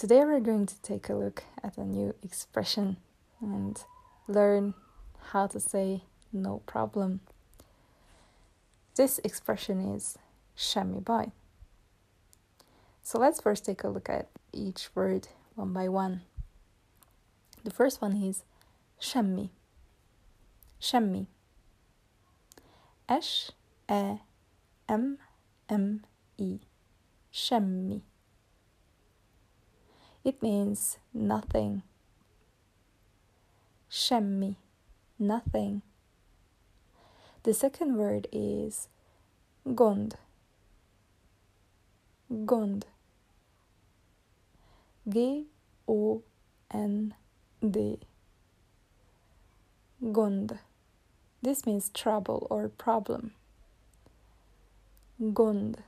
Today we're going to take a look at a new expression and learn how to say no problem. This expression is semmi baj. So let's first take a look at each word one by one. The first one is semmi. Semmi. S E M M E. Semmi. It means nothing. Semmi, nothing. The second word is gond. Gond. G O N D. Gond. This means trouble or problem. Gond.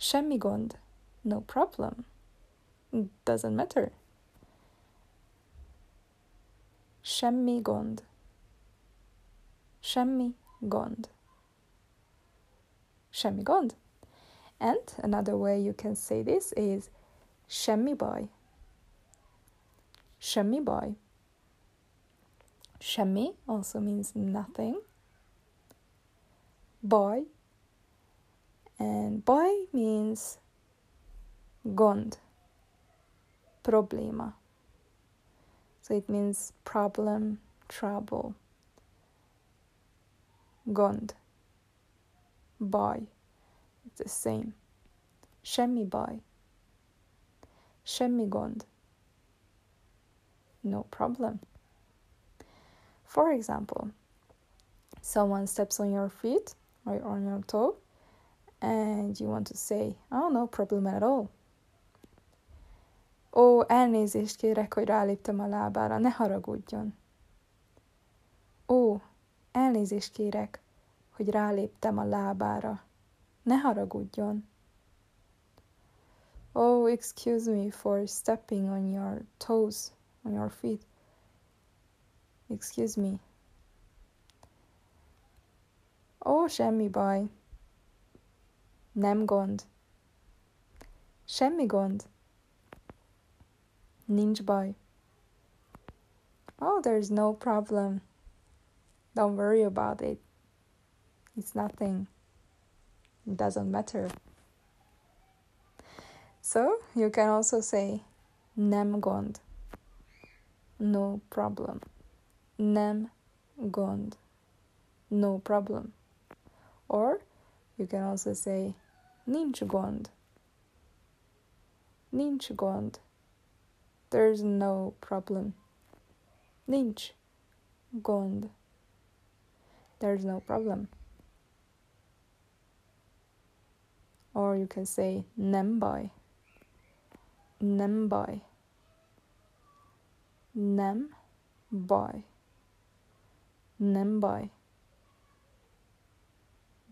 Semmi gond no problem. Doesn't matter. Semmi gond. Semmi gond. Semmi gond. And another way you can say this is semmi baj. Semmi baj. Semmi also means nothing. Baj. And baj means gond, problema. So it means problem, trouble. Gond, baj, it's the same. Semmi baj, semmi gond, no problem. For example, someone steps on your feet or on your toe and you want to say, oh, no problem at all. Ó, elnézést kérek, hogy ráléptem a lábára, ne haragudjon. Ó, elnézést kérek, hogy ráléptem a lábára, ne haragudjon. Oh, excuse me for stepping on your toes, on your feet. Excuse me. Ó, semmi baj. Nem gond. Semmi gond. Nincs baj. Oh, there's no problem. Don't worry about it. It's nothing. It doesn't matter. So you can also say nem gond. No problem. Nem gond. No problem. Or you can also say nincs gond. Gond. There's no problem. Nincs gond. There's no problem. Or you can say nem baj. Nem baj. Nem.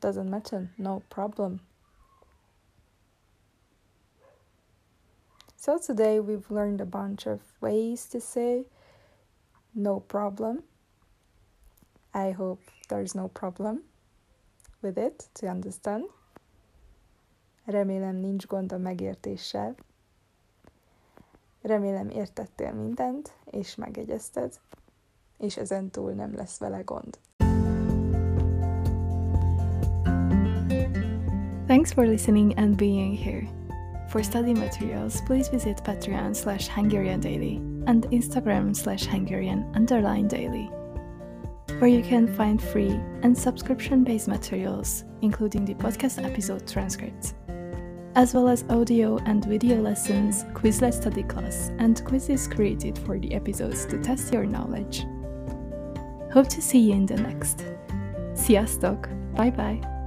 Doesn't matter, no problem. So today we've learned a bunch of ways to say no problem. I hope there's no problem with it to understand. Remélem nincs gond a megértéssel. Remélem értettél mindent, és megegyezted, és ezen túl nem lesz vele gond. Thanks for listening and being here. For study materials, please visit Patreon slash Hungarian Daily and Instagram slash Hungarian underline daily, where you can find free and subscription based materials, including the podcast episode transcripts, as well as audio and video lessons, Quizlet study class, and quizzes created for the episodes to test your knowledge. Hope to see you in the next. Sziasztok! Bye bye!